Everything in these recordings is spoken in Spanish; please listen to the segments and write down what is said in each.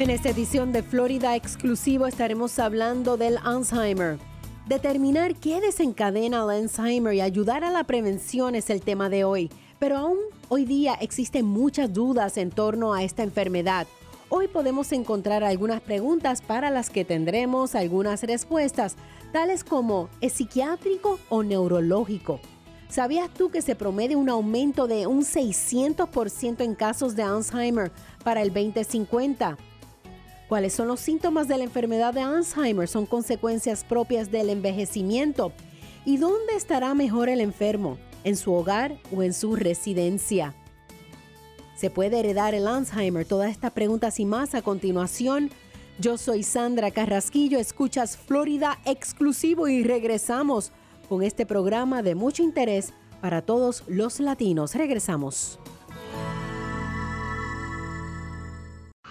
En esta edición de Florida Exclusivo estaremos hablando del Alzheimer. Determinar qué desencadena el Alzheimer y ayudar a la prevención es el tema de hoy. Pero aún hoy día existen muchas dudas en torno a esta enfermedad. Hoy podemos encontrar algunas preguntas para las que tendremos algunas respuestas, tales como ¿es psiquiátrico o neurológico? ¿Sabías tú que se promedia un aumento de un 600% en casos de Alzheimer para el 2050? ¿Cuáles son los síntomas de la enfermedad de Alzheimer? Son consecuencias propias del envejecimiento. ¿Y dónde estará mejor el enfermo? ¿En su hogar o en su residencia? ¿Se puede heredar el Alzheimer? Todas estas preguntas y más a continuación. Yo soy Sandra Carrasquillo, escuchas Florida exclusivo y regresamos con este programa de mucho interés para todos los latinos. Regresamos.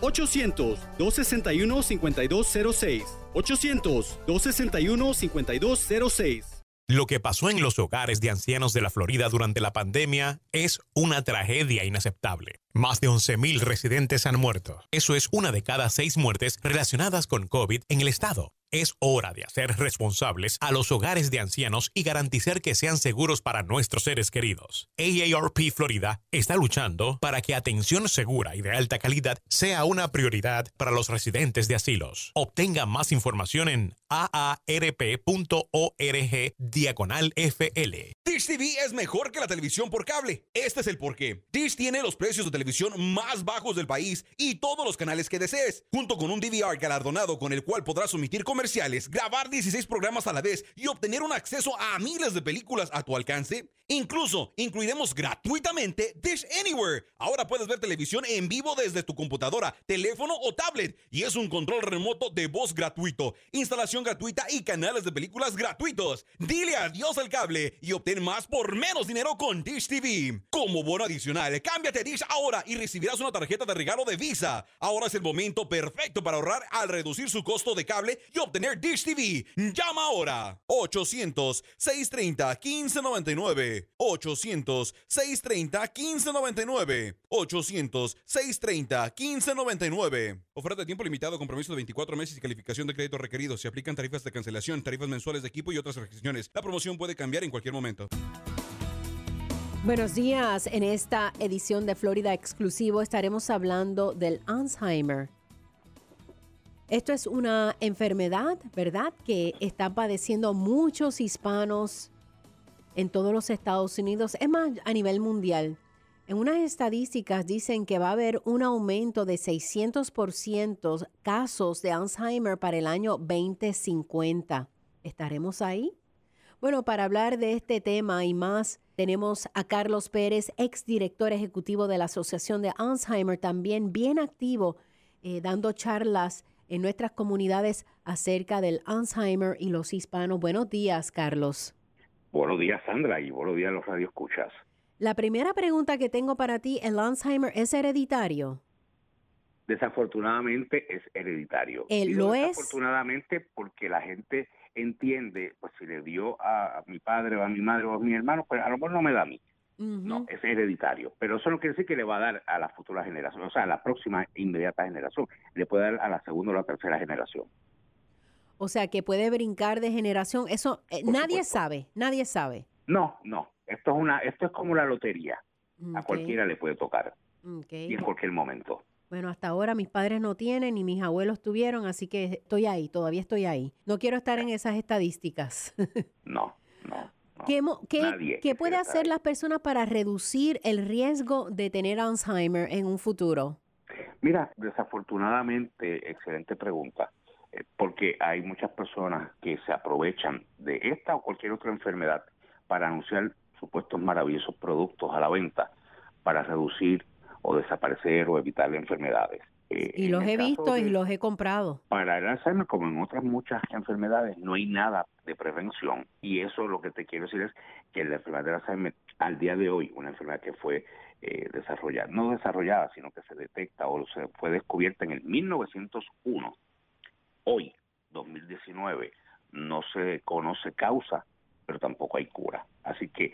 800-261-5206. 800-261-5206. Lo que pasó en los hogares de ancianos de la Florida durante la pandemia es una tragedia inaceptable. Más de 11.000 residentes han muerto. Eso es una de cada seis muertes relacionadas con COVID en el estado. Es hora de hacer responsables a los hogares de ancianos y garantizar que sean seguros para nuestros seres queridos. AARP Florida está luchando para que atención segura y de alta calidad sea una prioridad para los residentes de asilos. Obtenga más información en aarp.org diagonal FL. Dish TV es mejor que la televisión por cable. Este es el porqué. Dish tiene los precios de televisión más bajos del país y todos los canales que desees, junto con un DVR galardonado con el cual podrás omitir comerciales, grabar 16 programas a la vez y obtener un acceso a miles de películas a tu alcance. Incluso incluiremos gratuitamente Dish Anywhere. Ahora puedes ver televisión en vivo desde tu computadora, teléfono o tablet y es un control remoto de voz gratuito, instalación gratuita y canales de películas gratuitos. Dile adiós al cable y obtén más por menos dinero con Dish TV. Como bono adicional, cámbiate a Dish ahora y recibirás una tarjeta de regalo de Visa. Ahora es el momento perfecto para ahorrar al reducir su costo de cable y obtener Dish TV. Llama ahora 800-630-1599. 800-630-1599. 800-630-1599. Oferta de tiempo limitado, compromiso de 24 meses y calificación de crédito requerido. Se tarifas de cancelación, tarifas mensuales de equipo y otras restricciones. La promoción puede cambiar en cualquier momento. Buenos días. En esta edición de Florida Exclusivo estaremos hablando del Alzheimer. Esto es una enfermedad, ¿verdad?, que están padeciendo muchos hispanos en todos los Estados Unidos, es más, a nivel mundial. En unas estadísticas dicen que va a haber un aumento de 600% casos de Alzheimer para el año 2050. ¿Estaremos ahí? Bueno, para hablar de este tema y más, tenemos a Carlos Pérez, exdirector ejecutivo de la Asociación de Alzheimer, también bien activo, eh, dando charlas en nuestras comunidades acerca del Alzheimer y los hispanos. Buenos días, Carlos. Buenos días, Sandra, y buenos días a los radioescuchas. La primera pregunta que tengo para ti, ¿el Alzheimer es hereditario? Desafortunadamente es hereditario. ¿El lo es? Desafortunadamente porque la gente entiende, pues si le dio a, mi padre o a mi madre o a mi hermano, pues a lo mejor no me da a mí. No, es hereditario. Pero eso no quiere decir que le va a dar a la futura generación, o sea, a la próxima inmediata generación. Le puede dar a la segunda o la tercera generación. O sea, que puede brincar de generación. Eso eh, nadie sabe, nadie sabe. No, no. Esto es una, esto es como la lotería. A cualquiera le puede tocar. Y en cualquier momento. Bueno, hasta ahora mis padres no tienen ni mis abuelos tuvieron, así que estoy ahí, todavía estoy ahí. No quiero estar en esas estadísticas. no, no. ¿Qué, qué, qué puede hacer las personas para reducir el riesgo de tener Alzheimer en un futuro? Mira, desafortunadamente, excelente pregunta, eh, porque hay muchas personas que se aprovechan de esta o cualquier otra enfermedad para anunciar supuestos maravillosos productos a la venta para reducir o desaparecer o evitar enfermedades. Eh, y los he visto y los he comprado. Para el Alzheimer, como en otras muchas enfermedades, no hay nada de prevención. Y eso lo que te quiero decir es que la enfermedad del Alzheimer, al día de hoy, una enfermedad que fue eh, desarrollada, no desarrollada, sino que se detecta o se fue descubierta en el 1901, hoy, 2019, no se conoce causa, pero tampoco hay cura. Así que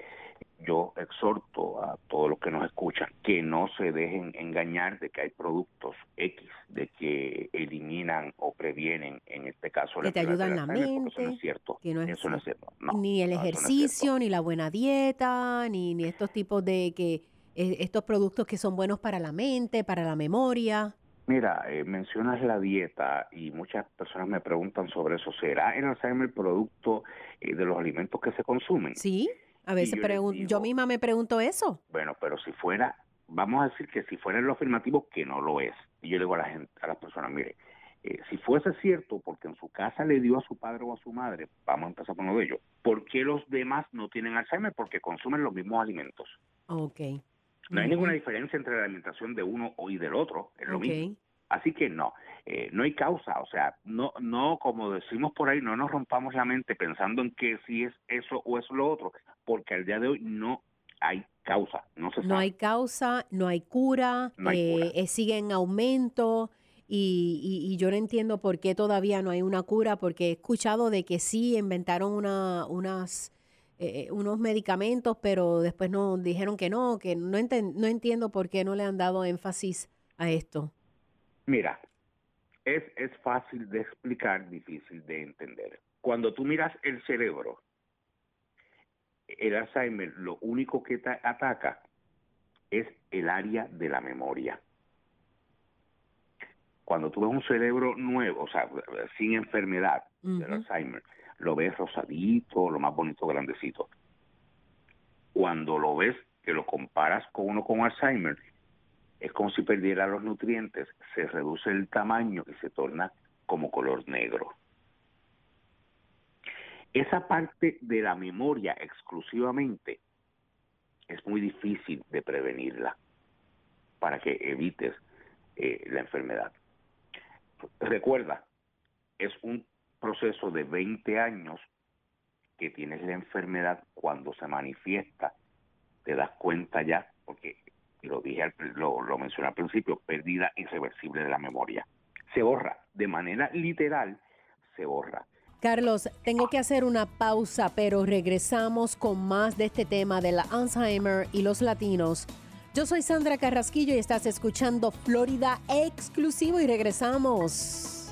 yo exhorto a todos los que nos escuchan que no se dejen engañar de que hay productos X, de que eliminan o previenen, en este caso, que te ayudan la mente. Eso no es cierto. eso no es cierto. ni el ejercicio, ni la buena dieta, ni, ni estos tipos de que eh, estos productos que son buenos para la mente, para la memoria. Mira, eh, mencionas la dieta y muchas personas me preguntan sobre eso. ¿Será el Alzheimer el producto eh, de los alimentos que se consumen? Sí, a veces yo, yo misma me pregunto eso. Bueno, pero si fuera, vamos a decir que si fuera lo afirmativo, que no lo es. Y yo le digo a la gente, a las personas, mire, eh, si fuese cierto, porque en su casa le dio a su padre o a su madre, vamos a empezar con lo de ellos, ¿por qué los demás no tienen Alzheimer? Porque consumen los mismos alimentos. Ok. No hay ninguna diferencia entre la alimentación de uno y del otro, es lo mismo. Así que no, eh, no hay causa, o sea, no, no, como decimos por ahí, no nos rompamos la mente pensando en que si es eso o es lo otro, porque al día de hoy no hay causa, no se No hay causa, no hay cura, eh, eh, sigue en aumento. Y, y, yo no entiendo por qué todavía no hay una cura, porque he escuchado de que sí inventaron una, unas eh, unos medicamentos, pero después nos dijeron que no, que no, no entiendo por qué no le han dado énfasis a esto. Mira, es, es fácil de explicar, difícil de entender. Cuando tú miras el cerebro, el Alzheimer lo único que te ataca es el área de la memoria. Cuando tú ves un cerebro nuevo, o sea, sin enfermedad del Alzheimer, lo ves rosadito, lo más bonito, grandecito. Cuando lo ves, que lo comparas con uno con Alzheimer, es como si perdiera los nutrientes, se reduce el tamaño y se torna como color negro. Esa parte de la memoria exclusivamente es muy difícil de prevenirla para que evites eh, la enfermedad. Recuerda, es un proceso de 20 años que tienes la enfermedad cuando se manifiesta, te das cuenta ya, porque lo dije, lo, lo mencioné al principio, pérdida irreversible de la memoria. Se borra, de manera literal, se borra. Carlos, tengo que hacer una pausa, pero regresamos con más de este tema de la Alzheimer y los latinos. Yo soy Sandra Carrasquillo y estás escuchando Florida Exclusivo y regresamos.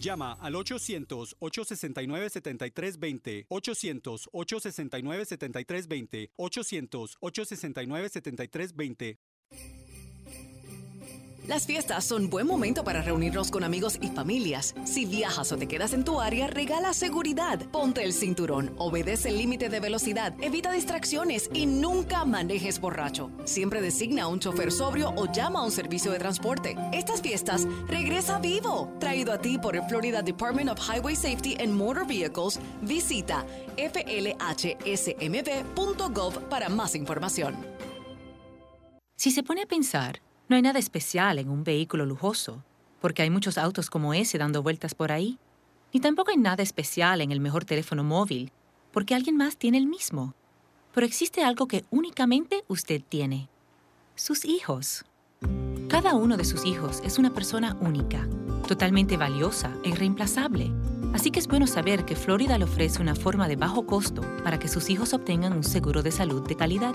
Llama al 800-869-7320, 800-869-7320, 800-869-7320 las fiestas son buen momento para reunirnos con amigos y familias. Si viajas o te quedas en tu área, regala seguridad. Ponte el cinturón, obedece el límite de velocidad, evita distracciones y nunca manejes borracho. Siempre designa a un chofer sobrio o llama a un servicio de transporte. Estas fiestas regresa vivo. Traído a ti por el Florida Department of Highway Safety and Motor Vehicles, visita flhsmv.gov para más información. Si se pone a pensar, no hay nada especial en un vehículo lujoso, porque hay muchos autos como ese dando vueltas por ahí. Ni tampoco hay nada especial en el mejor teléfono móvil, porque alguien más tiene el mismo. Pero existe algo que únicamente usted tiene. Sus hijos. Cada uno de sus hijos es una persona única, totalmente valiosa e irreemplazable. Así que es bueno saber que Florida le ofrece una forma de bajo costo para que sus hijos obtengan un seguro de salud de calidad.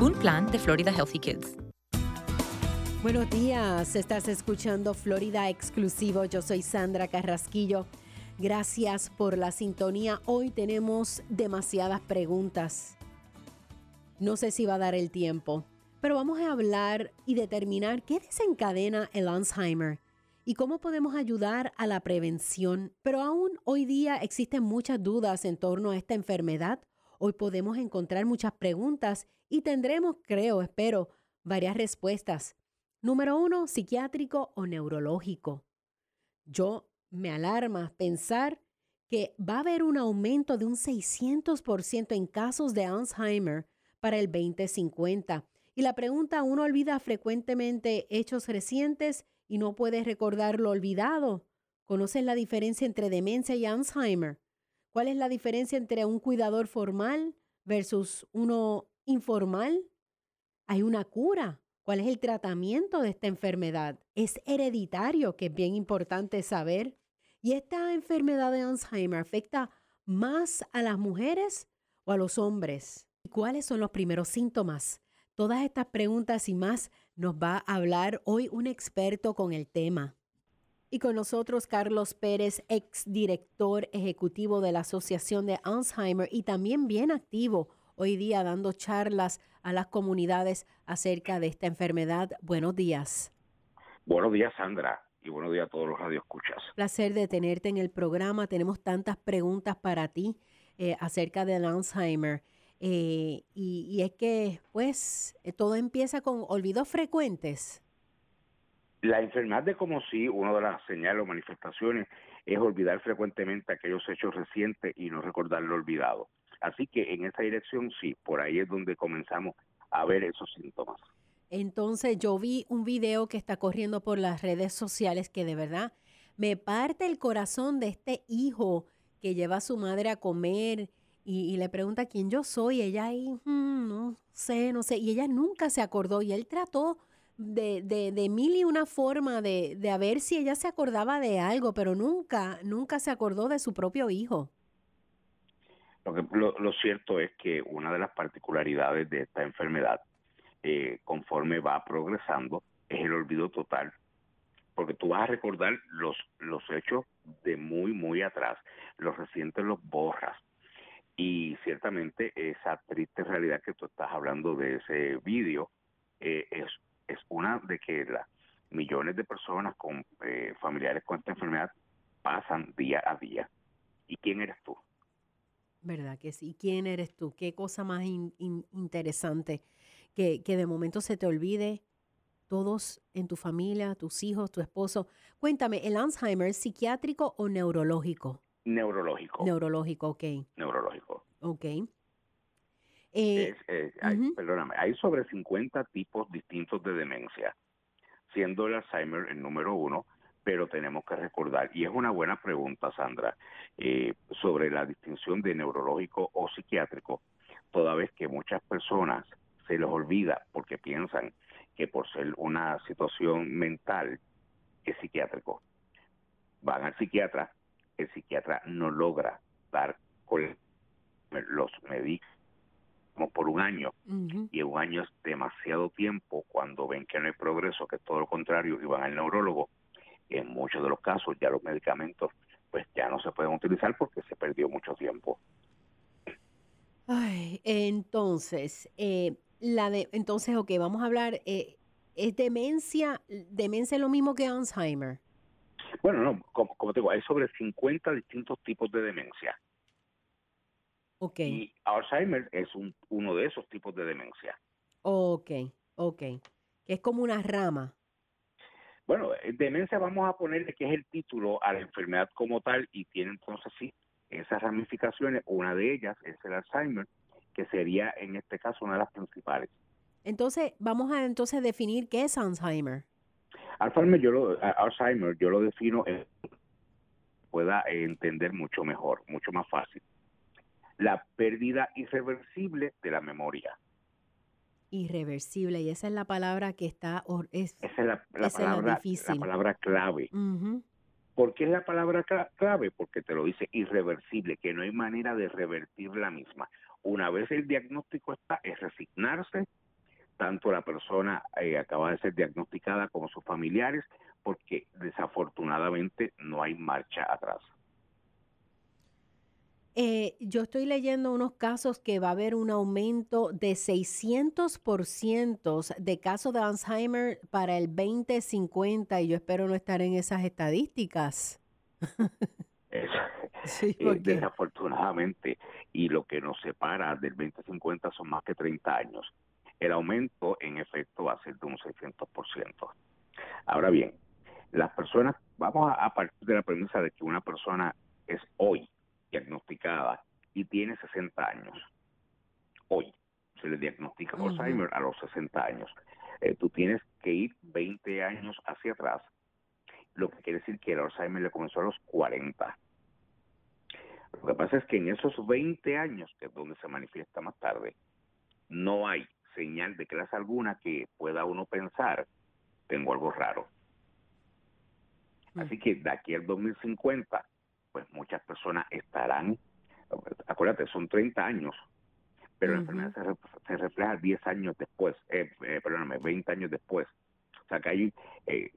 Un plan de Florida Healthy Kids. Buenos días, estás escuchando Florida Exclusivo. Yo soy Sandra Carrasquillo. Gracias por la sintonía. Hoy tenemos demasiadas preguntas. No sé si va a dar el tiempo, pero vamos a hablar y determinar qué desencadena el Alzheimer y cómo podemos ayudar a la prevención. Pero aún hoy día existen muchas dudas en torno a esta enfermedad. Hoy podemos encontrar muchas preguntas y tendremos, creo, espero, varias respuestas. Número uno, psiquiátrico o neurológico. Yo me alarma pensar que va a haber un aumento de un 600% en casos de Alzheimer para el 2050. Y la pregunta, uno olvida frecuentemente hechos recientes y no puedes recordar lo olvidado. ¿Conoces la diferencia entre demencia y Alzheimer? ¿Cuál es la diferencia entre un cuidador formal versus uno informal? ¿Hay una cura? ¿Cuál es el tratamiento de esta enfermedad? ¿Es hereditario, que es bien importante saber? ¿Y esta enfermedad de Alzheimer afecta más a las mujeres o a los hombres? ¿Y cuáles son los primeros síntomas? Todas estas preguntas y más nos va a hablar hoy un experto con el tema. Y con nosotros Carlos Pérez, exdirector ejecutivo de la Asociación de Alzheimer y también bien activo hoy día dando charlas a las comunidades acerca de esta enfermedad. Buenos días. Buenos días, Sandra, y buenos días a todos los radioescuchas. Placer de tenerte en el programa. Tenemos tantas preguntas para ti eh, acerca del Alzheimer. Eh, y, es que, pues, eh, todo empieza con olvidos frecuentes. La enfermedad de como si, una de las señales o manifestaciones es olvidar frecuentemente aquellos hechos recientes y no recordar lo olvidado. Así que en esa dirección sí, por ahí es donde comenzamos a ver esos síntomas. Entonces yo vi un video que está corriendo por las redes sociales que de verdad me parte el corazón de este hijo que lleva a su madre a comer y, le pregunta quién yo soy. Ella ahí, mm, no sé, no sé. Y ella nunca se acordó. Y él trató de, de, de mil y una forma de, de a ver si ella se acordaba de algo, pero nunca, nunca se acordó de su propio hijo. Lo, que, lo, cierto es que una de las particularidades de esta enfermedad, eh, conforme va progresando, es el olvido total. Porque tú vas a recordar los, los hechos de muy, muy atrás. Los recientes los borras y ciertamente esa triste realidad que tú estás hablando de ese vídeo eh, es, es una de que las millones de personas con eh, familiares con esta enfermedad pasan día a día. ¿Y quién eres tú? ¿Verdad que sí? ¿Quién eres tú? Qué cosa más interesante que, que de momento se te olvide todos en tu familia, tus hijos, tu esposo. Cuéntame, ¿el Alzheimer es psiquiátrico o neurológico? Neurológico. Neurológico, ok. Neurológico. Ok. Eh, hay, Perdóname, hay sobre 50 tipos distintos de demencia, siendo el Alzheimer el número uno, pero tenemos que recordar, y es una buena pregunta, Sandra, eh, sobre la distinción de neurológico o psiquiátrico, toda vez que muchas personas se les olvida porque piensan que por ser una situación mental es psiquiátrico. Van al psiquiatra el psiquiatra no logra dar con los médicos por un año y un año es demasiado tiempo cuando ven que no hay progreso, que es todo lo contrario y van al neurólogo, en muchos de los casos ya los medicamentos pues ya no se pueden utilizar porque se perdió mucho tiempo. Ay, entonces, eh, la de, entonces, ok, vamos a hablar, eh, ¿es demencia, demencia es lo mismo que Alzheimer? Bueno, no, como, te digo, hay sobre 50 distintos tipos de demencia. Ok. Y Alzheimer es un, uno de esos tipos de demencia. Ok, ok. Que es como una rama. Bueno, eh, demencia vamos a ponerle que es el título a la enfermedad como tal y tiene entonces sí esas ramificaciones. Una de ellas es el Alzheimer, que sería en este caso una de las principales. Entonces, vamos a entonces definir qué es Alzheimer. Alzheimer yo lo, Alzheimer yo lo defino en, pueda entender mucho mejor, mucho más fácil. La pérdida irreversible de la memoria. Irreversible, y esa es la palabra que está... esa es la, palabra, la palabra clave. ¿Por qué es la palabra clave? Porque te lo dice irreversible, que no hay manera de revertir la misma. Una vez el diagnóstico está, es resignarse, tanto la persona eh, acaba de ser diagnosticada como sus familiares, porque desafortunadamente no hay marcha atrás. Eh, yo estoy leyendo unos casos que va a haber un aumento de 600% de casos de Alzheimer para el 2050 y yo espero no estar en esas estadísticas. sí, desafortunadamente, y lo que nos separa del 2050 son más que 30 años. El aumento, en efecto, va a ser de un 600%. Ahora bien, las personas, vamos a partir de la premisa de que una persona es hoy diagnosticada y tiene 60 años. Hoy se le diagnostica Alzheimer a los 60 años. Eh, tú tienes que ir 20 años hacia atrás, lo que quiere decir que el Alzheimer le comenzó a los 40. Lo que pasa es que en esos 20 años, que es donde se manifiesta más tarde, no hay señal de clase alguna que pueda uno pensar, tengo algo raro. Así que de aquí al 2050 pues muchas personas estarán, acuérdate, son 30 años, pero la enfermedad se, refleja 10 años después, eh, eh, perdóname, 20 años después. O sea que hay, eh,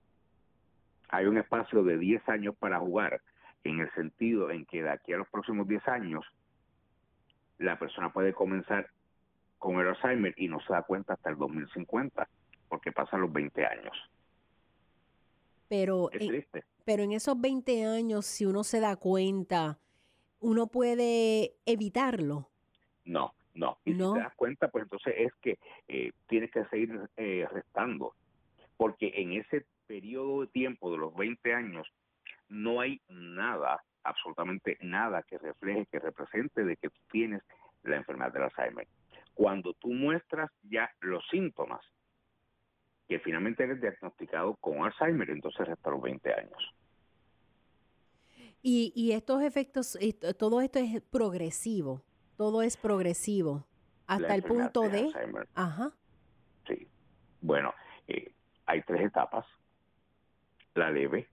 hay un espacio de 10 años para jugar, en el sentido en que de aquí a los próximos 10 años, la persona puede comenzar con el Alzheimer y no se da cuenta hasta el 2050, porque pasan los 20 años. Pero, pero en esos 20 años, si uno se da cuenta, ¿uno puede evitarlo? No, no. Y si te das cuenta, pues entonces es que eh, tienes que seguir eh, restando. Porque en ese periodo de tiempo de los 20 años, no hay nada, absolutamente nada que refleje, que represente de que tú tienes la enfermedad del Alzheimer. Cuando tú muestras ya los síntomas, que finalmente eres diagnosticado con Alzheimer, entonces hasta los 20 años. Y, y estos efectos, todo esto es progresivo, todo es progresivo, hasta el punto de... Ajá. Sí. Bueno, eh, hay tres etapas, la leve,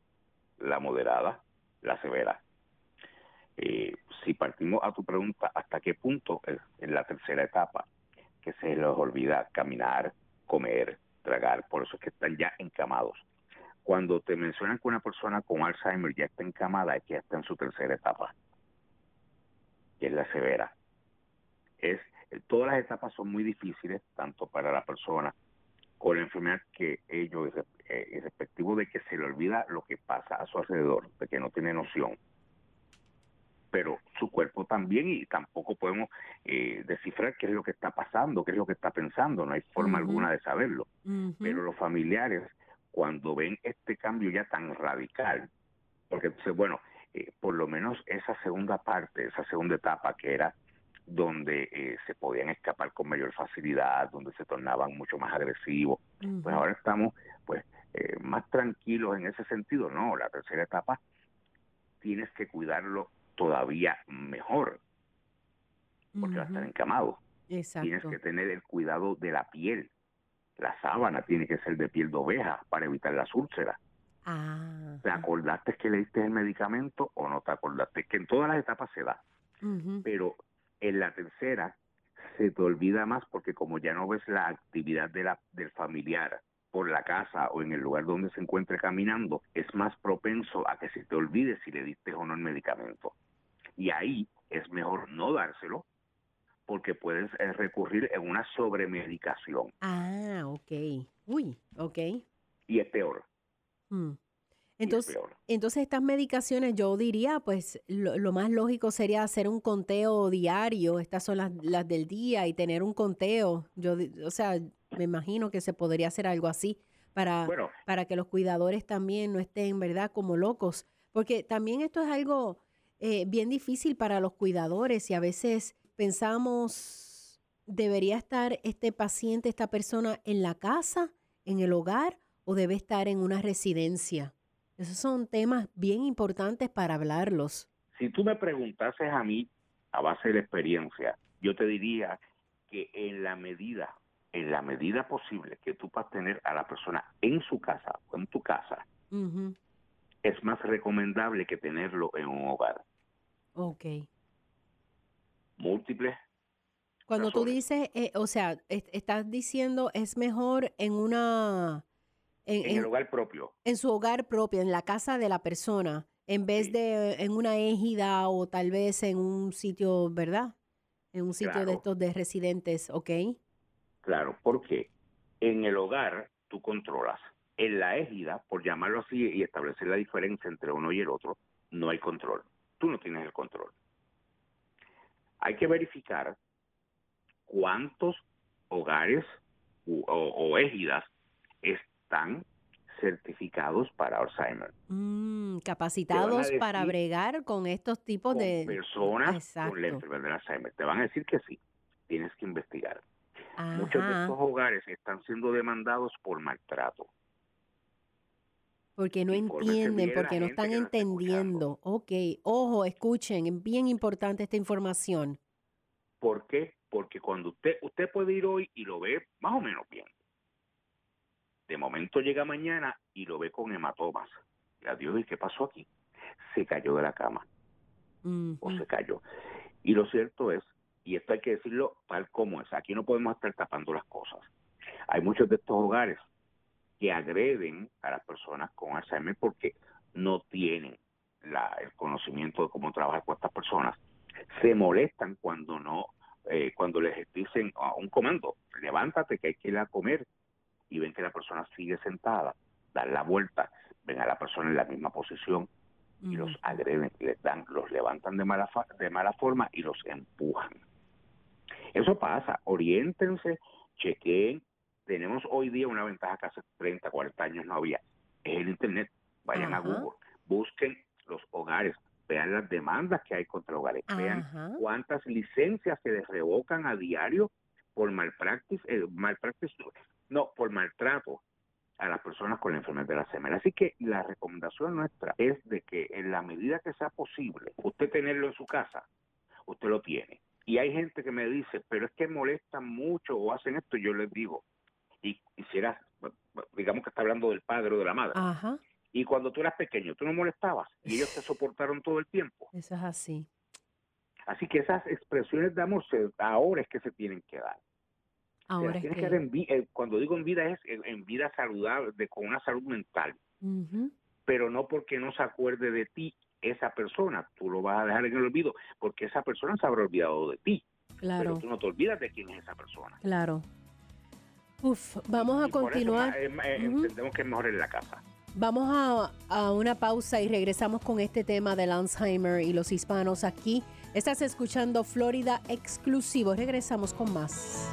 la moderada, la severa. Eh, si partimos a tu pregunta, ¿hasta qué punto en la tercera etapa? Que se les olvida caminar, comer, tragar, por eso es que están ya encamados. Cuando te mencionan que una persona con Alzheimer ya está encamada, es que ya está en su tercera etapa, que es la severa. Es, todas las etapas son muy difíciles, tanto para la persona con la enfermedad que ellos, eh, respectivo de que se le olvida lo que pasa a su alrededor, de que no tiene noción pero su cuerpo también y tampoco podemos eh, descifrar qué es lo que está pasando, qué es lo que está pensando, no hay forma alguna de saberlo. Pero los familiares, cuando ven este cambio ya tan radical, porque entonces, bueno, eh, por lo menos esa segunda parte, esa segunda etapa que era donde eh, se podían escapar con mayor facilidad, donde se tornaban mucho más agresivos, pues ahora estamos pues más tranquilos en ese sentido, no, la tercera etapa tienes que cuidarlo todavía mejor, porque va a estar encamado. Tienes que tener el cuidado de la piel. La sábana tiene que ser de piel de oveja para evitar las úlceras. Ah, ¿Te acordaste que le diste el medicamento o no te acordaste? Que en todas las etapas se da. Pero en la tercera se te olvida más porque como ya no ves la actividad de la, del familiar por la casa o en el lugar donde se encuentre caminando, es más propenso a que se te olvide si le diste o no el medicamento. Y ahí es mejor no dárselo porque puedes eh, recurrir en una sobremedicación. Ah, ok. Uy, ok. Y es peor. Mm. Entonces, entonces estas medicaciones yo diría, pues lo, más lógico sería hacer un conteo diario, estas son las, las del día y tener un conteo. Yo, o sea, me imagino que se podría hacer algo así para, para que los cuidadores también no estén, ¿verdad?, como locos. Porque también esto es algo eh, bien difícil para los cuidadores y a veces pensamos, ¿debería estar este paciente, esta persona en la casa, en el hogar o debe estar en una residencia? Esos son temas bien importantes para hablarlos. Si tú me preguntases a mí, a base de experiencia, yo te diría que en la medida, en la medida posible que tú puedas tener a la persona en su casa o en tu casa, es más recomendable que tenerlo en un hogar. Ok. Múltiples. Cuando tú dices, eh, o sea, estás diciendo es mejor en una... En, el hogar propio. En su hogar propio, en la casa de la persona, en vez de en una égida o tal vez en un sitio, ¿verdad? En un sitio de estos de residentes, ¿ok? Claro, porque en el hogar tú controlas. En la égida, por llamarlo así y establecer la diferencia entre uno y el otro, no hay control. Tú no tienes el control. Hay que verificar cuántos hogares o, égidas están certificados para Alzheimer. Mm, capacitados para bregar con estos tipos de personas con la enfermedad de Alzheimer. Te van a decir que sí, tienes que investigar. Muchos de estos hogares están siendo demandados por maltrato. Porque no entienden, porque no están entendiendo. ok, ojo, escuchen, es bien importante esta información. ¿Por qué? Porque cuando usted, usted puede ir hoy y lo ve más o menos bien. De momento llega mañana y lo ve con hematomas. Y adiós, ¿y qué pasó aquí? Se cayó de la cama. O se cayó. Y lo cierto es y esto hay que decirlo tal como es. Aquí no podemos estar tapando las cosas. Hay muchos de estos hogares que agreden a las personas con Alzheimer porque no tienen el conocimiento de cómo trabajar con estas personas. Se molestan cuando no, eh, cuando les dicen a un comando, levántate que hay que ir a comer y ven que la persona sigue sentada, dan la vuelta, ven a la persona en la misma posición y los agreden, les dan, los levantan de mala, de mala forma y los empujan. Eso pasa, oriéntense, chequeen. Tenemos hoy día una ventaja que hace 30, 40 años no había. Es el Internet. Vayan a Google, busquen los hogares, vean las demandas que hay contra hogares, vean cuántas licencias se les revocan a diario por malpractice, eh, malpractice, no, por maltrato a las personas con la enfermedad de la semana. Así que la recomendación nuestra es de que en la medida que sea posible, usted tenerlo en su casa, usted lo tiene. Y hay gente que me dice, pero es que molestan mucho o hacen esto. Yo les digo, y quisiera, digamos que está hablando del padre o de la madre. Y cuando tú eras pequeño, tú no molestabas y ellos te soportaron todo el tiempo. Eso es así. Así que esas expresiones de amor ahora es que se tienen que dar. Ahora es que... Eh, cuando digo en vida es en, vida saludable, de, con una salud mental. Pero no porque no se acuerde de ti esa persona, tú lo vas a dejar en el olvido, porque esa persona se habrá olvidado de ti. Claro. Pero tú no te olvidas de quién es esa persona. Claro. Uf, vamos a continuar. Eh, entendemos que es mejor en la casa. Vamos a, a, una pausa y regresamos con este tema del Alzheimer y los hispanos aquí. Estás escuchando Florida Exclusivo. Regresamos con más.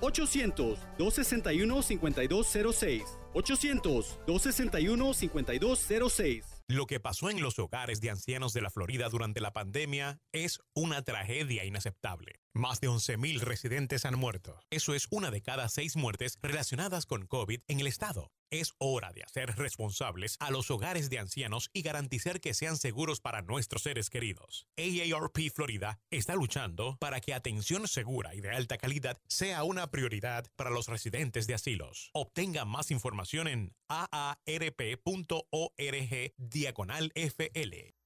800-261-5206. 800-261-5206. Lo que pasó en los hogares de ancianos de la Florida durante la pandemia es una tragedia inaceptable. Más de 11.000 residentes han muerto. Eso es una de cada seis muertes relacionadas con COVID en el estado. Es hora de hacer responsables a los hogares de ancianos y garantizar que sean seguros para nuestros seres queridos. AARP Florida está luchando para que atención segura y de alta calidad sea una prioridad para los residentes de asilos. Obtenga más información en aarp.org diagonal FL.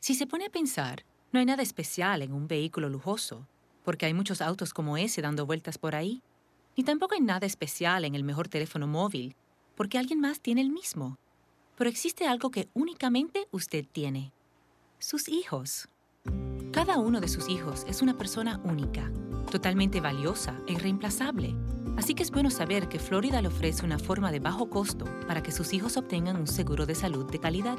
Si se pone a pensar, no hay nada especial en un vehículo lujoso, porque hay muchos autos como ese dando vueltas por ahí. Ni tampoco hay nada especial en el mejor teléfono móvil, porque alguien más tiene el mismo. Pero existe algo que únicamente usted tiene. Sus hijos. Cada uno de sus hijos es una persona única, totalmente valiosa e irreemplazable. Así que es bueno saber que Florida le ofrece una forma de bajo costo para que sus hijos obtengan un seguro de salud de calidad.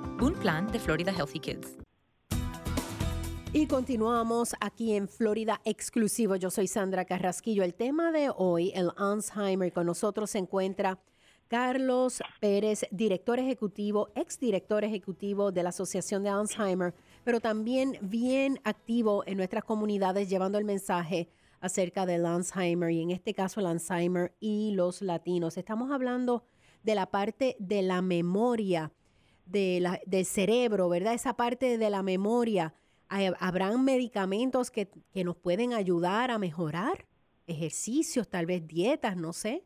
Un plan de Florida Healthy Kids. Y continuamos aquí en Florida Exclusivo. Yo soy Sandra Carrasquillo. El tema de hoy, el Alzheimer, con nosotros se encuentra Carlos Pérez, director ejecutivo, exdirector ejecutivo de la Asociación de Alzheimer, pero también bien activo en nuestras comunidades llevando el mensaje acerca del Alzheimer y en este caso el Alzheimer y los latinos. Estamos hablando de la parte de la memoria de la, del cerebro, ¿verdad? Esa parte de la memoria. ¿Habrán medicamentos que, que nos pueden ayudar a mejorar? Ejercicios, tal vez dietas, no sé.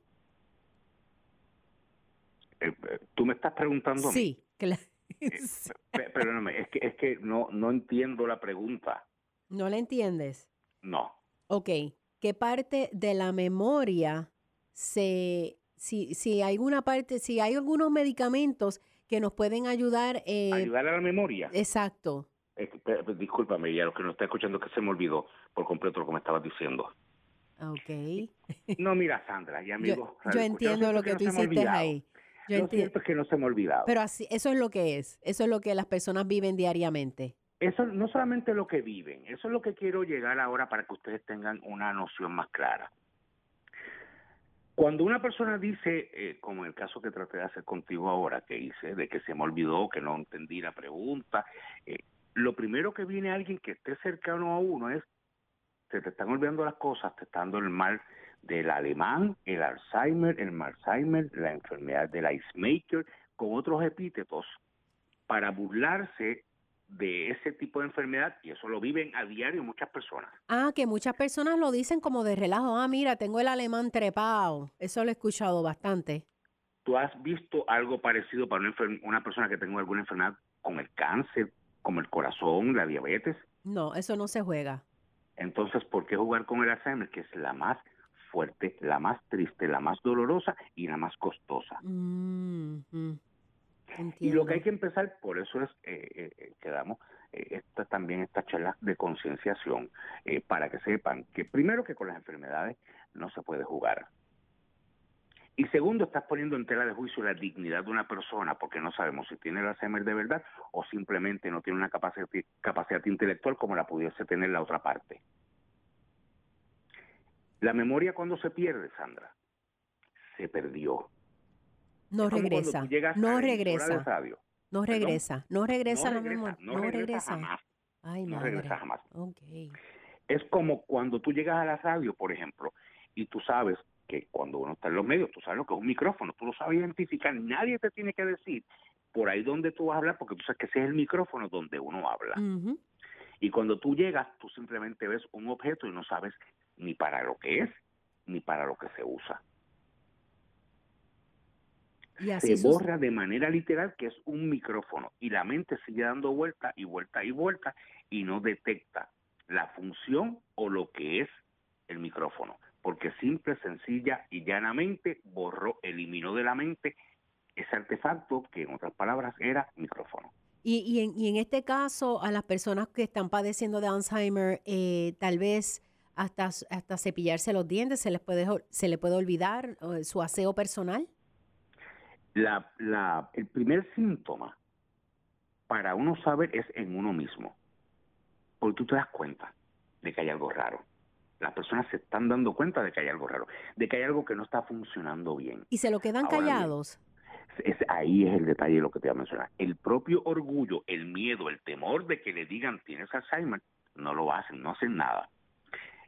Eh, Tú me estás preguntando. Sí, claro. Eh, pe- Perdóname, es que, es que no, no entiendo la pregunta. ¿No la entiendes? No. Ok. ¿Qué parte de la memoria se... Si, si hay alguna parte, si hay algunos medicamentos que nos pueden ayudar... eh, Ayudar a la memoria. Exacto. Pe- discúlpame, ya lo que no está escuchando es que se me olvidó por completo lo que me estabas diciendo. Ok. No, mira, Sandra, y Yo, amigos. yo entiendo lo que tú hiciste ahí. Yo Lo entiendo. cierto es que no se me ha olvidado. Pero así, eso es lo que es. Eso es lo que las personas viven diariamente. Eso no solamente lo que viven, eso es lo que quiero llegar ahora para que ustedes tengan una noción más clara. Cuando una persona dice, eh, como el caso que traté de hacer contigo ahora, que hice, de que se me olvidó, que no entendí la pregunta, eh, lo primero que viene alguien que esté cercano a uno es, se te están olvidando las cosas, te está dando el mal del alemán, el Alzheimer, el Alzheimer, la enfermedad del Icemaker, con otros epítetos, para burlarse de ese tipo de enfermedad, y eso lo viven a diario muchas personas. Ah, que muchas personas lo dicen como de relajo. Ah, mira, tengo el alemán trepado. Eso lo he escuchado bastante. ¿Tú has visto algo parecido para una, una persona que tenga alguna enfermedad con el cáncer, como el corazón, la diabetes? No, eso no se juega. Entonces, ¿por qué jugar con el Alzheimer, que es la más fuerte, la más triste, la más dolorosa y la más costosa? Mm, Y lo que hay que empezar, por eso es eh, eh, eh, que damos eh, esta, también estas charlas de concienciación, eh, para que sepan que primero que con las enfermedades no se puede jugar. Y segundo, estás poniendo en tela de juicio la dignidad de una persona, porque no sabemos si tiene el Alzheimer de verdad o simplemente no tiene una capacidad, capacidad intelectual como la pudiese tener la otra parte. La memoria cuando se pierde, Sandra, se perdió. No regresa, no regresa. No regresa, no regresa la memoria. No, regresa jamás. no regresa jamás. Es como cuando tú llegas a la radio, por ejemplo, y tú sabes que cuando uno está en los medios, tú sabes lo que es un micrófono, tú lo sabes identificar, nadie te tiene que decir por ahí donde tú vas a hablar, porque tú sabes que ese es el micrófono donde uno habla. Y cuando tú llegas, tú simplemente ves un objeto y no sabes ni para lo que es, ni para lo que se usa. Y se borra de manera literal que es un micrófono y la mente sigue dando vuelta y vuelta y vuelta y no detecta la función o lo que es el micrófono, porque simple, sencilla y llanamente borró, eliminó de la mente ese artefacto que en otras palabras era micrófono. Y, y, en, y en este caso, a las personas que están padeciendo de Alzheimer, eh, tal vez hasta, hasta cepillarse los dientes, ¿se les puede, se le puede olvidar eh, su aseo personal? La, la, el primer síntoma para uno saber es en uno mismo, porque tú te das cuenta de que hay algo raro. Las personas se están dando cuenta de que hay algo raro, de que hay algo que no está funcionando bien. ¿Y se lo quedan callados? Es, ahí es el detalle de lo que te voy a mencionar. El propio orgullo, el miedo, el temor de que le digan tienes Alzheimer, no lo hacen, no hacen nada.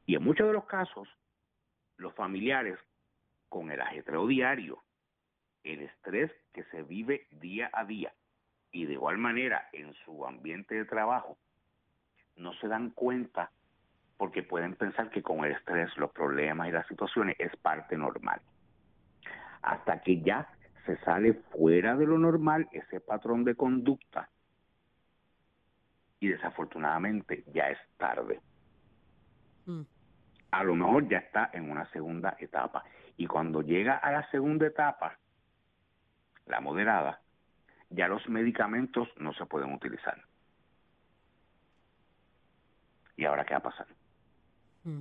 Y en muchos de los casos, los familiares, con el ajetreo diario, el estrés que se vive día a día, y de igual manera en su ambiente de trabajo, no se dan cuenta porque pueden pensar que con el estrés, los problemas y las situaciones es parte normal. Hasta que ya se sale fuera de lo normal ese patrón de conducta y desafortunadamente ya es tarde. Mm. A lo mejor ya está en una segunda etapa y cuando llega a la segunda etapa, la moderada, ya los medicamentos no se pueden utilizar. ¿Y ahora qué va a pasar? Mm.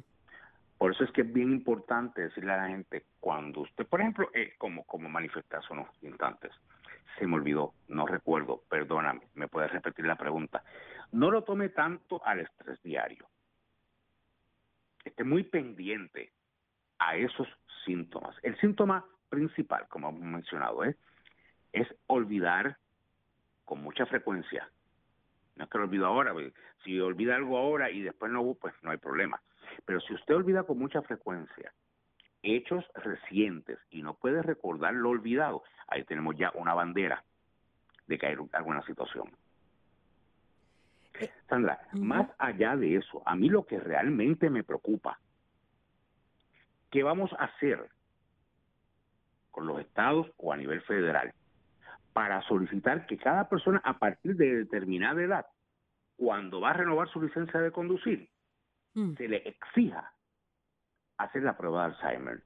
Por eso es que es bien importante decirle a la gente, cuando usted, por ejemplo, eh, como, como manifestaste unos instantes, se me olvidó, no recuerdo, perdóname, me puedes repetir la pregunta. No lo tome tanto al estrés diario. Esté muy pendiente a esos síntomas. El síntoma principal, como hemos mencionado, es, es olvidar con mucha frecuencia. No es que lo olvido ahora, si olvida algo ahora y después no, pues no hay problema pero si usted olvida con mucha frecuencia hechos recientes y no puede recordar lo olvidado, ahí tenemos ya una bandera de que hay alguna situación. Eh, Sandra, más allá de eso, a mí lo que realmente me preocupa, ¿qué vamos a hacer con los estados o a nivel federal para solicitar que cada persona a partir de determinada edad, cuando va a renovar su licencia de conducir, Mm. se le exija hacer la prueba de Alzheimer.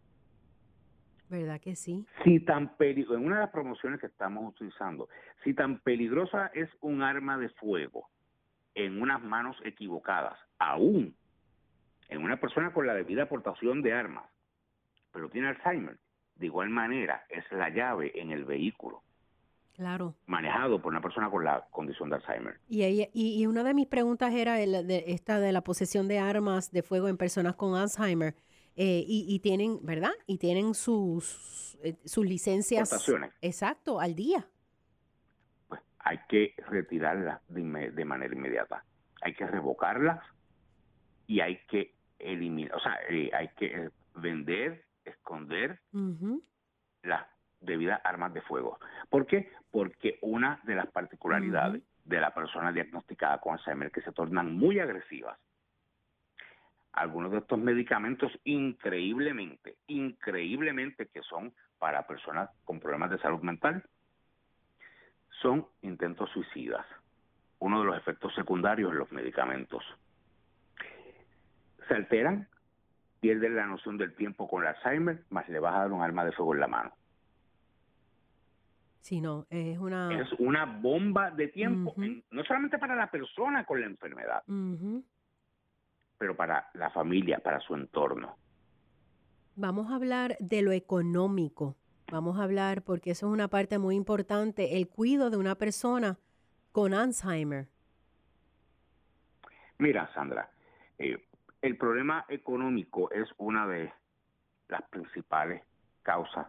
¿Verdad que sí? Si tan en una de las promociones que estamos utilizando, si tan peligrosa es un arma de fuego en unas manos equivocadas, aún en una persona con la debida aportación de armas, pero tiene Alzheimer, de igual manera es la llave en el vehículo Claro. Manejado por una persona con la condición de Alzheimer. Y, y, una de mis preguntas era de, esta de la posesión de armas de fuego en personas con Alzheimer. Eh, y, tienen, ¿verdad? Y tienen sus, eh, sus licencias. Exacto, al día. Pues hay que retirarlas de, manera inmediata. Hay que revocarlas y hay que eliminar, o sea, eh, hay que vender, esconder las debidas armas de fuego. ¿Por qué? Porque una de las particularidades de la persona diagnosticada con Alzheimer es que se tornan muy agresivas. Algunos de estos medicamentos increíblemente, increíblemente que son para personas con problemas de salud mental, son intentos suicidas. Uno de los efectos secundarios de los medicamentos. Se alteran, pierden la noción del tiempo con el Alzheimer, más le vas a dar un arma de fuego en la mano. Sí, no, es una... Es una bomba de tiempo, no solamente para la persona con la enfermedad, pero para la familia, para su entorno. Vamos a hablar de lo económico. Vamos a hablar, porque eso es una parte muy importante, el cuidado de una persona con Alzheimer. Mira, Sandra, eh, el problema económico es una de las principales causas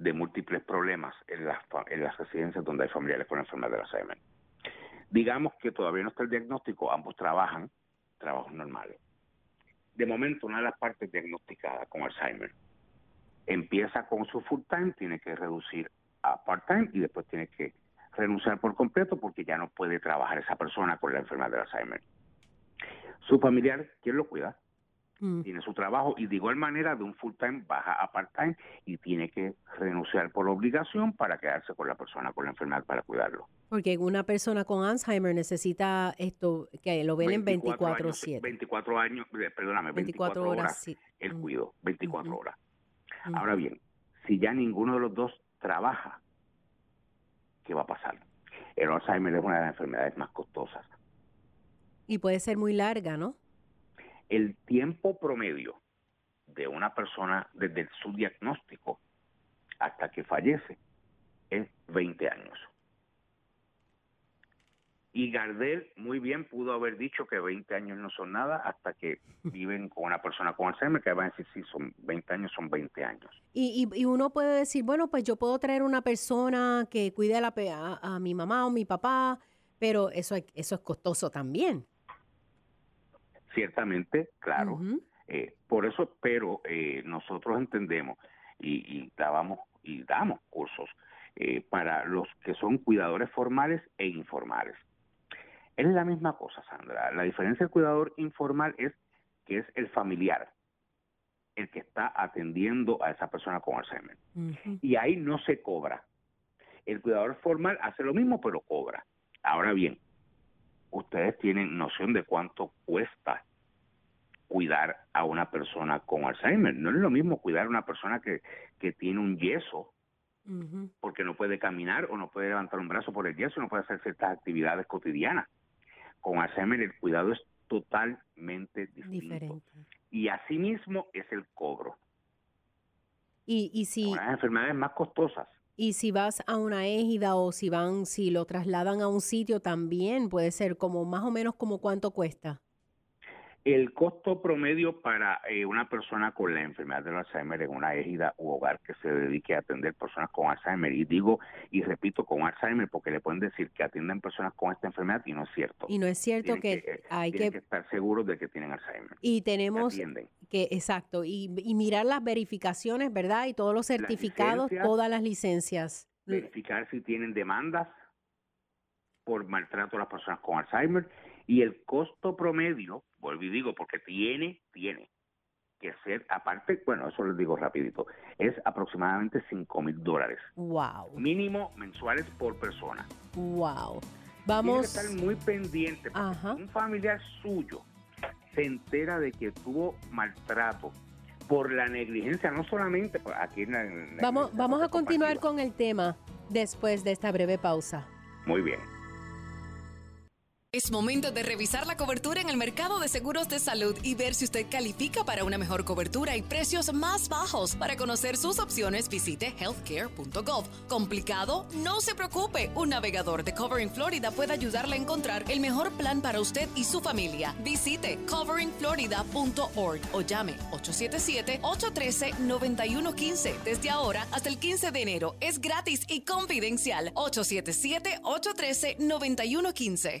de múltiples problemas en las, en las residencias donde hay familiares con enfermedad de Alzheimer. Digamos que todavía no está el diagnóstico, ambos trabajan trabajos normales. De momento, una de las partes diagnosticadas con Alzheimer empieza con su full time, tiene que reducir a part time y después tiene que renunciar por completo porque ya no puede trabajar esa persona con la enfermedad de Alzheimer. Su familiar, ¿quién lo cuida? Mm. Tiene su trabajo y de igual manera de un full time baja a part time y tiene que renunciar por obligación para quedarse con la persona con la enfermedad para cuidarlo. Porque una persona con Alzheimer necesita esto, que lo ven en 24-7. 24 años, eh, perdóname, 24, horas, el mm. cuido, 24 horas. Ahora bien, si ya ninguno de los dos trabaja, ¿qué va a pasar? El Alzheimer es una de las enfermedades más costosas. Y puede ser muy larga, ¿no? El tiempo promedio de una persona desde su diagnóstico hasta que fallece es 20 años. Y Gardel muy bien pudo haber dicho que 20 años no son nada hasta que viven con una persona con Alzheimer, que van a decir, sí, son 20 años, son 20 años. Y, y, uno puede decir, bueno, pues yo puedo traer una persona que cuide a, la, a, mi mamá o mi papá, pero eso, eso es costoso también. Ciertamente, claro. Eh, por eso, pero eh, nosotros entendemos y, y, dábamos, y damos cursos eh, para los que son cuidadores formales e informales. Es la misma cosa, Sandra. La diferencia del cuidador informal es que es el familiar, el que está atendiendo a esa persona con Alzheimer. Y ahí no se cobra. El cuidador formal hace lo mismo, pero cobra. Ahora bien, ustedes tienen noción de cuánto cuesta cuidar a una persona con Alzheimer. No es lo mismo cuidar a una persona que, que tiene un yeso porque no puede caminar o no puede levantar un brazo por el yeso, no puede hacer ciertas actividades cotidianas con Alzheimer el cuidado es totalmente distinto. Diferente. Y asimismo es el cobro. Y, y si... las enfermedades más costosas. Y si vas a una égida o si van, si lo trasladan a un sitio también puede ser como más o menos como cuánto cuesta. El costo promedio para eh, una persona con la enfermedad de Alzheimer en una égida u hogar que se dedique a atender personas con Alzheimer, y digo y repito con Alzheimer porque le pueden decir que atienden personas con esta enfermedad y no es cierto. Y no es cierto que, eh, hay que, estar seguros de que tienen Alzheimer. Y tenemos que, exacto, y, mirar las verificaciones, ¿verdad? Y todos los certificados, todas las licencias. Verificar si tienen demandas por maltrato a las personas con Alzheimer y el costo promedio, vuelvo y digo, porque tiene, tiene que ser, aparte, bueno, eso les digo rapidito, es aproximadamente 5 mil dólares. Wow. Mínimo mensuales por persona. Wow. Vamos. Tiene que estar muy pendiente. Un familiar suyo se entera de que tuvo maltrato por la negligencia, no solamente aquí en la, Vamos, vamos a continuar con el tema después de esta breve pausa. Muy bien. Es momento de revisar la cobertura en el mercado de seguros de salud y ver si usted califica para una mejor cobertura y precios más bajos. Para conocer sus opciones, visite healthcare.gov. ¿Complicado? No se preocupe. Un navegador de Covering Florida puede ayudarle a encontrar el mejor plan para usted y su familia. Visite coveringflorida.org o llame 877-813-9115. Desde ahora hasta el 15 de enero es gratis y confidencial. 877-813-9115.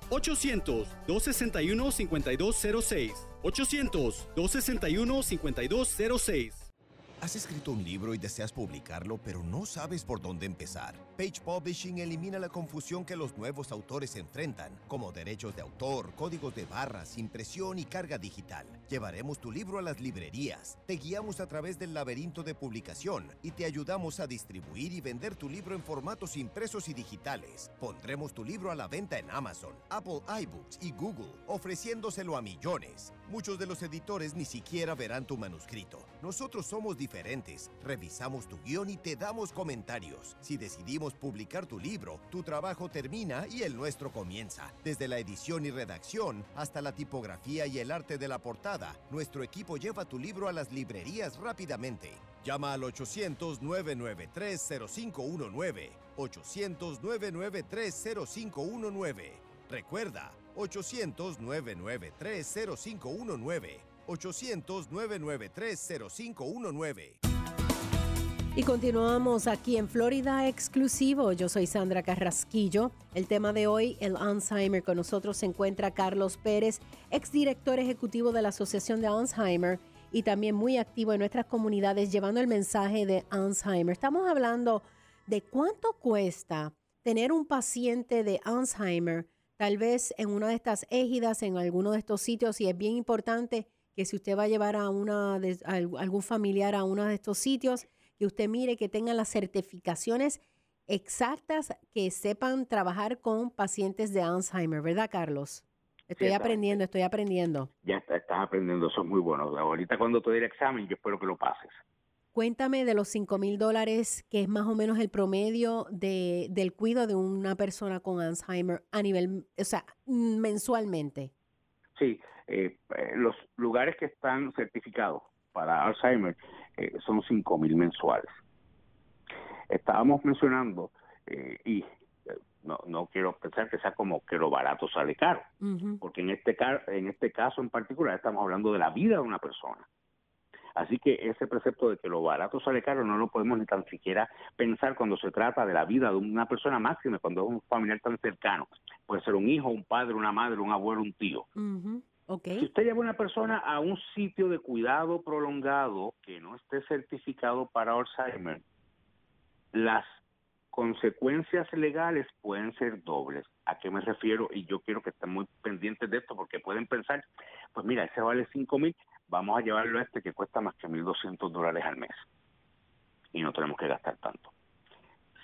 800-261-5206. 800-261-5206. ¿Has escrito un libro y deseas publicarlo, pero no sabes por dónde empezar? Page Publishing elimina la confusión que los nuevos autores enfrentan, como derechos de autor, códigos de barras, impresión y carga digital. Llevaremos tu libro a las librerías, te guiamos a través del laberinto de publicación y te ayudamos a distribuir y vender tu libro en formatos impresos y digitales. Pondremos tu libro a la venta en Amazon, Apple iBooks y Google, ofreciéndoselo a millones. Muchos de los editores ni siquiera verán tu manuscrito. Nosotros somos diferentes. Revisamos tu guion y te damos comentarios. Si decidimos publicar tu libro, tu trabajo termina y el nuestro comienza. Desde la edición y redacción hasta la tipografía y el arte de la portada, nuestro equipo lleva tu libro a las librerías rápidamente. Llama al 800-993-0519. 800-993-0519. Recuerda, 800-993-0519. 800-993-0519. Y continuamos aquí en Florida Exclusivo. Yo soy Sandra Carrasquillo. El tema de hoy, el Alzheimer. Con nosotros se encuentra Carlos Pérez, exdirector ejecutivo de la Asociación de Alzheimer y también muy activo en nuestras comunidades llevando el mensaje de Alzheimer. Estamos hablando de cuánto cuesta tener un paciente de Alzheimer, tal vez en una de estas égidas, en alguno de estos sitios, y es bien importante que si usted va a llevar a, una de, a algún familiar a uno de estos sitios, que usted mire que tengan las certificaciones exactas que sepan trabajar con pacientes de Alzheimer, ¿verdad, Carlos? Estoy aprendiendo, estoy aprendiendo. Ya estás aprendiendo, eso es muy bueno. Ahorita cuando te dé el examen, yo espero que lo pases. Cuéntame de los 5 mil dólares, que es más o menos el promedio de, del cuidado de una persona con Alzheimer a nivel, o sea, mensualmente. Sí, eh, eh, los lugares que están certificados para Alzheimer eh, son 5 mil mensuales. Estábamos mencionando, eh, y eh, no, no quiero pensar que sea como que lo barato sale caro, porque en este, en este caso en particular estamos hablando de la vida de una persona. Así que ese precepto de que lo barato sale caro no lo podemos ni tan siquiera pensar cuando se trata de la vida de una persona máxima, cuando es un familiar tan cercano. Puede ser un hijo, un padre, una madre, un abuelo, un tío. Si usted lleva a una persona a un sitio de cuidado prolongado que no esté certificado para Alzheimer, las consecuencias legales pueden ser dobles. ¿A qué me refiero? Y yo quiero que estén muy pendientes de esto porque pueden pensar, pues mira, ese vale 5 mil, vamos a llevarlo a este que cuesta más que 1.200 dólares al mes. Y no tenemos que gastar tanto.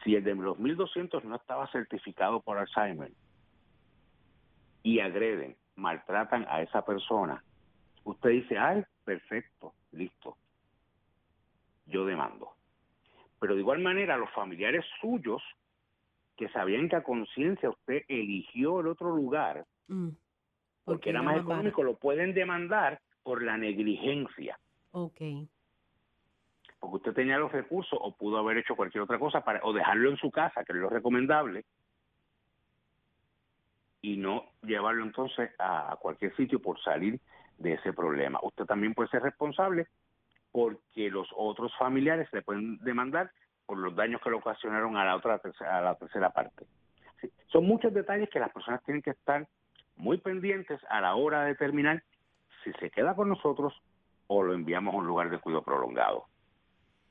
Si el de los 1.200 no estaba certificado por Alzheimer y agreden maltratan a esa persona, usted dice, ay, perfecto, listo, yo demando. Pero de igual manera, los familiares suyos, que sabían que a conciencia usted eligió el otro lugar, mm. porque, era más económico, lo pueden demandar por la negligencia. Ok. Porque usted tenía los recursos o pudo haber hecho cualquier otra cosa para o dejarlo en su casa, que es lo recomendable, y no llevarlo entonces a cualquier sitio por salir de ese problema. Usted también puede ser responsable porque los otros familiares le pueden demandar por los daños que le ocasionaron a la otra a la tercera parte. son muchos detalles que las personas tienen que estar muy pendientes a la hora de determinar si se queda con nosotros o lo enviamos a un lugar de cuidado prolongado.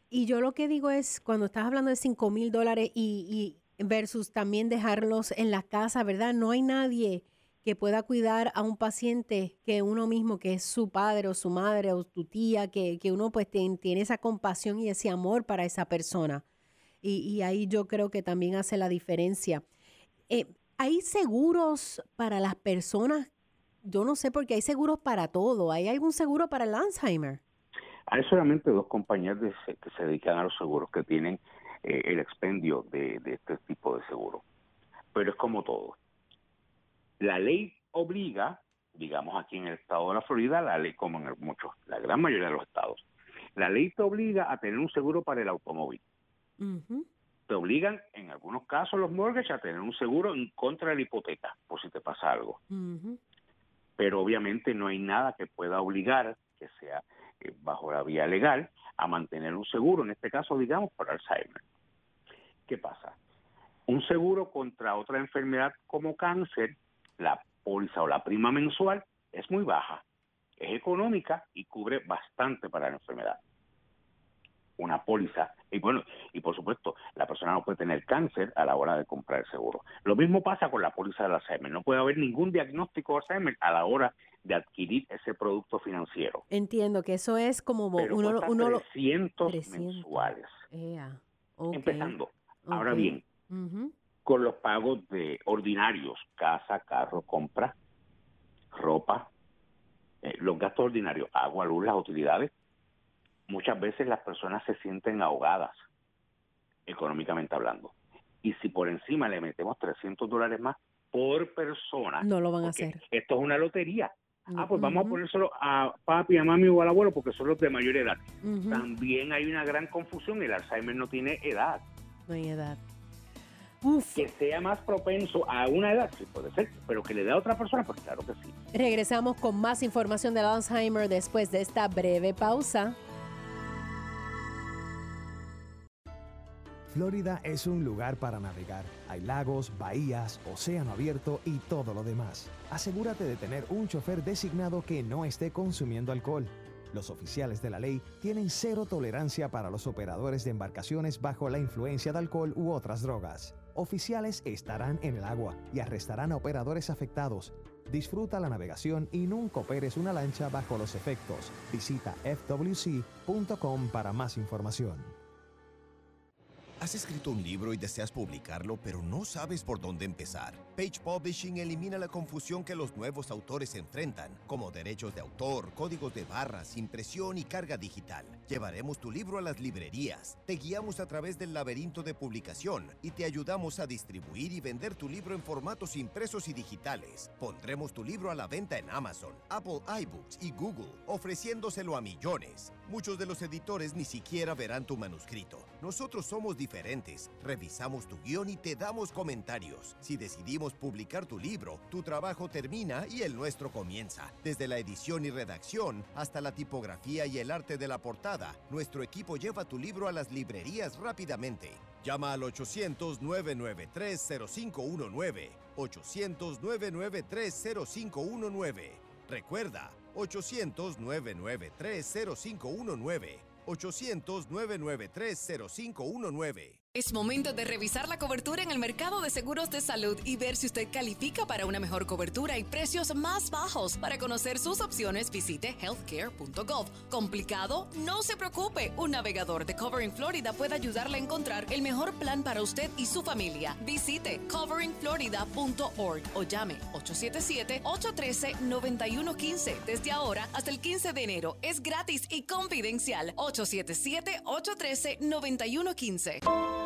Y yo lo que digo es, cuando estás hablando de 5 mil dólares y, versus también dejarlos en la casa, ¿verdad? No hay nadie que pueda cuidar a un paciente que uno mismo, que es su padre o su madre o tu tía, que, uno pues tiene, esa compasión y ese amor para esa persona. Y, ahí yo creo que también hace la diferencia. Eh, ¿Hay seguros para las personas? Yo no sé porque hay seguros para todo. ¿Hay algún seguro para el Alzheimer? Hay solamente dos compañías que se dedican a los seguros que tienen eh, el expendio de, este tipo de seguro. Pero es como todo. La ley obliga, digamos aquí en el estado de la Florida, la ley como en muchos, la gran mayoría de los estados, la ley te obliga a tener un seguro para el automóvil. Te obligan, en algunos casos, los mortgages a tener un seguro en contra de la hipoteca, por si te pasa algo. Pero obviamente no hay nada que pueda obligar, que sea eh, bajo la vía legal, a mantener un seguro, en este caso, digamos, para Alzheimer. ¿Qué pasa? Un seguro contra otra enfermedad como cáncer, la póliza o la prima mensual es muy baja, es económica y cubre bastante para la enfermedad. Una póliza, y bueno, y por supuesto, la persona no puede tener cáncer a la hora de comprar el seguro. Lo mismo pasa con la póliza de Alzheimer, no puede haber ningún diagnóstico de Alzheimer a la hora de adquirir ese producto financiero. Entiendo que eso es como uno, uno 300, mensuales. Empezando. Ahora bien, con los pagos de ordinarios, casa, carro, compra, ropa, eh, los gastos ordinarios, agua, luz, las utilidades, muchas veces las personas se sienten ahogadas, económicamente hablando. Y si por encima le metemos 300 dólares más por persona, no lo van a hacer. Esto es una lotería. Ah, pues vamos a ponérselo a papi, a mami o al abuelo porque son los de mayor edad. También hay una gran confusión, el Alzheimer no tiene edad. No hay edad. Que sea más propenso a una edad, sí puede ser, pero que le dé a otra persona, pues claro que sí. Regresamos con más información del Alzheimer después de esta breve pausa. Florida es un lugar para navegar. Hay lagos, bahías, océano abierto y todo lo demás. Asegúrate de tener un chofer designado que no esté consumiendo alcohol. Los oficiales de la ley tienen cero tolerancia para los operadores de embarcaciones bajo la influencia de alcohol u otras drogas. Oficiales estarán en el agua y arrestarán a operadores afectados. Disfruta la navegación y nunca operes una lancha bajo los efectos. Visita fwc.com para más información. Has escrito un libro y deseas publicarlo, pero no sabes por dónde empezar. Page Publishing elimina la confusión que los nuevos autores enfrentan, como derechos de autor, códigos de barras, impresión y carga digital. Llevaremos tu libro a las librerías, te guiamos a través del laberinto de publicación y te ayudamos a distribuir y vender tu libro en formatos impresos y digitales. Pondremos tu libro a la venta en Amazon, Apple iBooks y Google, ofreciéndoselo a millones. Muchos de los editores ni siquiera verán tu manuscrito. Nosotros somos diferentes, revisamos tu guion y te damos comentarios. Si decidimos publicar tu libro, tu trabajo termina y el nuestro comienza. Desde la edición y redacción hasta la tipografía y el arte de la portada, nuestro equipo lleva tu libro a las librerías rápidamente. Llama al 800-993-0519. 800-993-0519. Recuerda, 800-993-0519. 800-993-0519. Es momento de revisar la cobertura en el mercado de seguros de salud y ver si usted califica para una mejor cobertura y precios más bajos. Para conocer sus opciones, visite healthcare.gov. ¿Complicado? No se preocupe. Un navegador de Covering Florida puede ayudarle a encontrar el mejor plan para usted y su familia. Visite coveringflorida.org o llame 877-813-9115. Desde ahora hasta el 15 de enero es gratis y confidencial. 877-813-9115.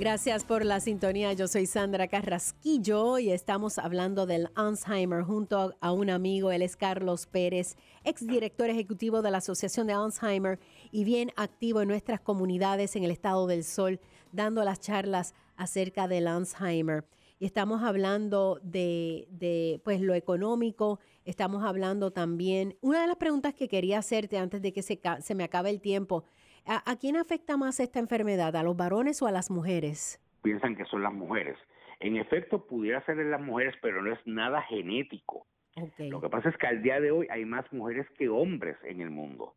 Gracias por la sintonía. Yo soy Sandra Carrasquillo y estamos hablando del Alzheimer junto a un amigo. Él es Carlos Pérez, exdirector ejecutivo de la Asociación de Alzheimer y bien activo en nuestras comunidades en el estado del Sol, dando las charlas acerca del Alzheimer. Y estamos hablando de, pues, lo económico, estamos hablando también. Una de las preguntas que quería hacerte antes de que se me acabe el tiempo ¿A, quién afecta más esta enfermedad? ¿A los varones o a las mujeres? Piensan que son las mujeres. En efecto, pudiera ser en las mujeres, pero no es nada genético. Lo que pasa es que al día de hoy hay más mujeres que hombres en el mundo.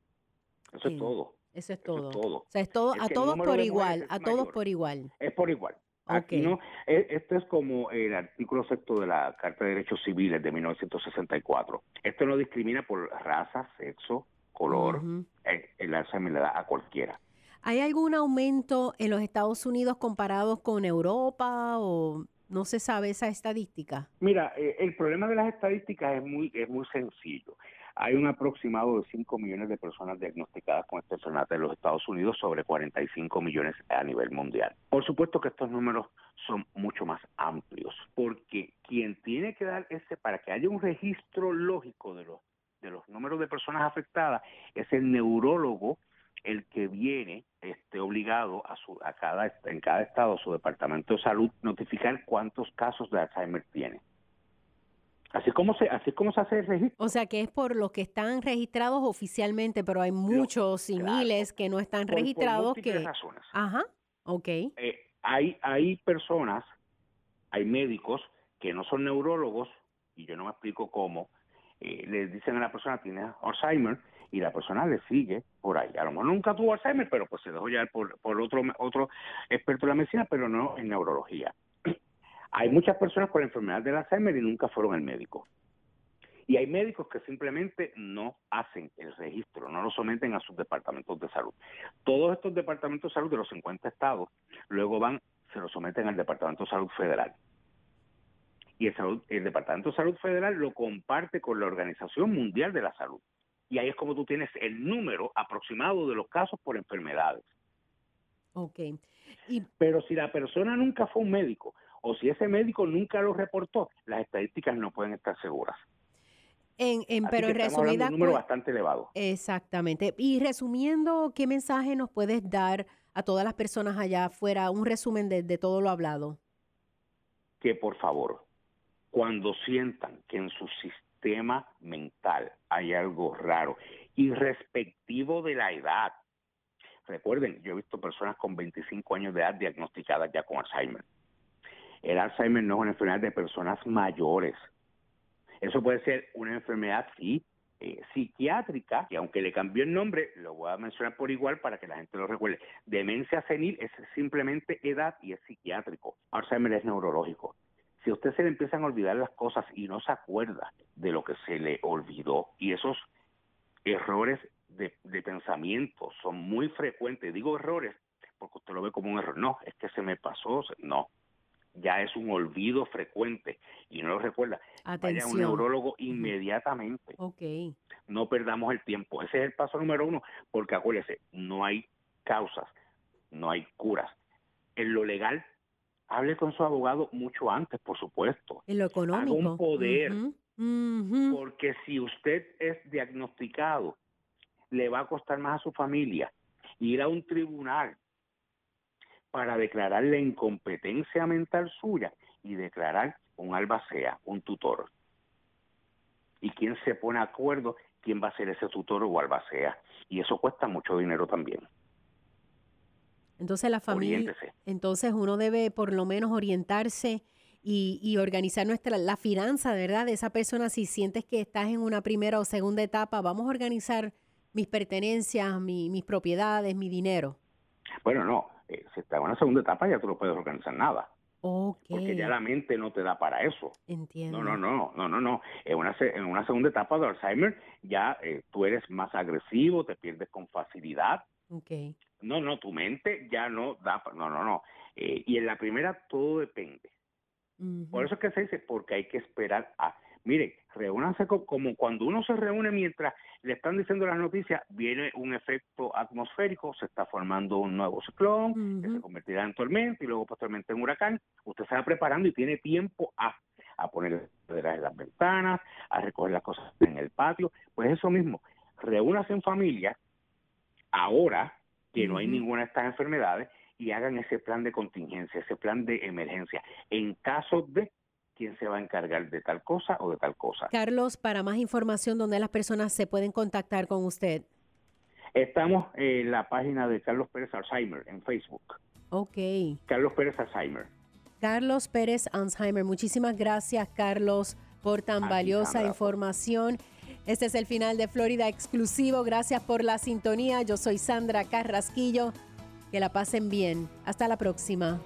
Eso es todo. Eso es todo. O sea, es todo, a todos por igual, a todos por igual. Es por igual. Aquí no, e, esto es como el artículo sexto de la Carta de Derechos Civiles de 1964. Esto no discrimina por raza, sexo, color, el Alzheimer le da a cualquiera. ¿Hay algún aumento en los Estados Unidos comparados con Europa o no se sabe esa estadística? Mira, eh, el problema de las estadísticas es muy, es muy sencillo. hay un aproximado de 5 millones de personas diagnosticadas con esta enfermedad en los Estados Unidos sobre 45 millones a nivel mundial. Por supuesto que estos números son mucho más amplios, porque quien tiene que dar ese, para que haya un registro lógico de los, de los números de personas afectadas, es el neurólogo el que viene este, obligado a, su, a cada, en cada estado, su departamento de salud, notificar cuántos casos de Alzheimer tiene. Así como se, así como se hace el registro. O sea que es por los que están registrados oficialmente, pero hay muchos y miles que no están registrados por que. razones. Ajá, ok. Eh, hay, hay personas, hay médicos que no son neurólogos, y yo no me explico cómo, eh, le dicen a la persona tiene Alzheimer y la persona le sigue por ahí. A lo mejor nunca tuvo Alzheimer, pero pues se dejó por, por otro, otro experto en la medicina, pero no en neurología. Hay muchas personas con la enfermedad del Alzheimer y nunca fueron al médico. Y hay médicos que simplemente no hacen el registro, no lo someten a sus departamentos de salud. Todos estos departamentos de salud de los 50 estados luego van, se lo someten al Departamento de Salud Federal. Y el, el Departamento de Salud Federal lo comparte con la Organización Mundial de la Salud. Y ahí es como tú tienes el número aproximado de los casos por enfermedades. Ok. Pero si la persona nunca fue un médico o si ese médico nunca lo reportó, las estadísticas no pueden estar seguras. En, en pero en resumida un número bastante elevado. Exactamente. Y resumiendo, ¿qué mensaje nos puedes dar a todas las personas allá afuera? Un resumen de, de todo lo hablado. Que por favor, cuando sientan que en su sistema mental hay algo raro, irrespectivo de la edad, recuerden, yo he visto personas con 25 años de edad diagnosticadas ya con Alzheimer el Alzheimer no es una enfermedad de personas mayores. Eso puede ser una enfermedad, eh, psiquiátrica, y aunque le cambió el nombre, lo voy a mencionar por igual para que la gente lo recuerde. Demencia senil es simplemente edad y es psiquiátrico. Alzheimer es neurológico. Si a usted se le empiezan a olvidar las cosas y no se acuerda de lo que se le olvidó, y esos errores de, de pensamiento son muy frecuentes, digo errores porque usted lo ve como un error, no, es que se me pasó, no, ya es un olvido frecuente y no lo recuerda, vaya a un neurólogo inmediatamente. Okay. No perdamos el tiempo. Ese es el paso número uno, porque acuérdese, no hay causas, no hay curas. En lo legal, hable con su abogado mucho antes, por supuesto. En lo económico. Haga un poder, porque si usted es diagnosticado, le va a costar más a su familia ir a un tribunal para declarar la incompetencia mental suya y declarar un albacea, un tutor. ¿Y quién se pone de acuerdo? ¿Quién va a ser ese tutor o albacea? Y eso cuesta mucho dinero también. Entonces la familia, entonces uno debe por lo menos orientarse y, organizar nuestra la finanza, ¿verdad? De esa persona si sientes que estás en una primera o segunda etapa, vamos a organizar mis pertenencias, mis propiedades, mi dinero. Bueno, no, eh, si está en una segunda etapa ya tú no puedes organizar nada. Porque ya la mente no te da para eso. Entiendo. No, no, no, no, no, no. En una, en una segunda etapa de Alzheimer ya eh, tú eres más agresivo, te pierdes con facilidad. Okay. No, no, tu mente ya no da, no, no, no. Eh, y en la primera todo depende. Por eso es que se dice, porque hay que esperar a... Mire, reúnanse como cuando uno se reúne mientras le están diciendo las noticias, viene un efecto atmosférico, se está formando un nuevo ciclón, que se convertirá en tormenta y luego posteriormente en huracán. Usted se va preparando y tiene tiempo a, a poner en las ventanas, a recoger las cosas en el patio. Pues eso mismo, reúnase en familia, ahora que no hay ninguna de estas enfermedades, y hagan ese plan de contingencia, ese plan de emergencia, en caso de quién se va a encargar de tal cosa o de tal cosa. Carlos, para más información, ¿dónde las personas se pueden contactar con usted? Estamos en la página de Carlos Pérez Alzheimer en Facebook. Ok. Carlos Pérez Alzheimer. Carlos Pérez Alzheimer. Muchísimas gracias, Carlos, por tan valiosa información. Este es el final de Florida Exclusivo. Gracias por la sintonía. Yo soy Sandra Carrasquillo. Que la pasen bien. Hasta la próxima.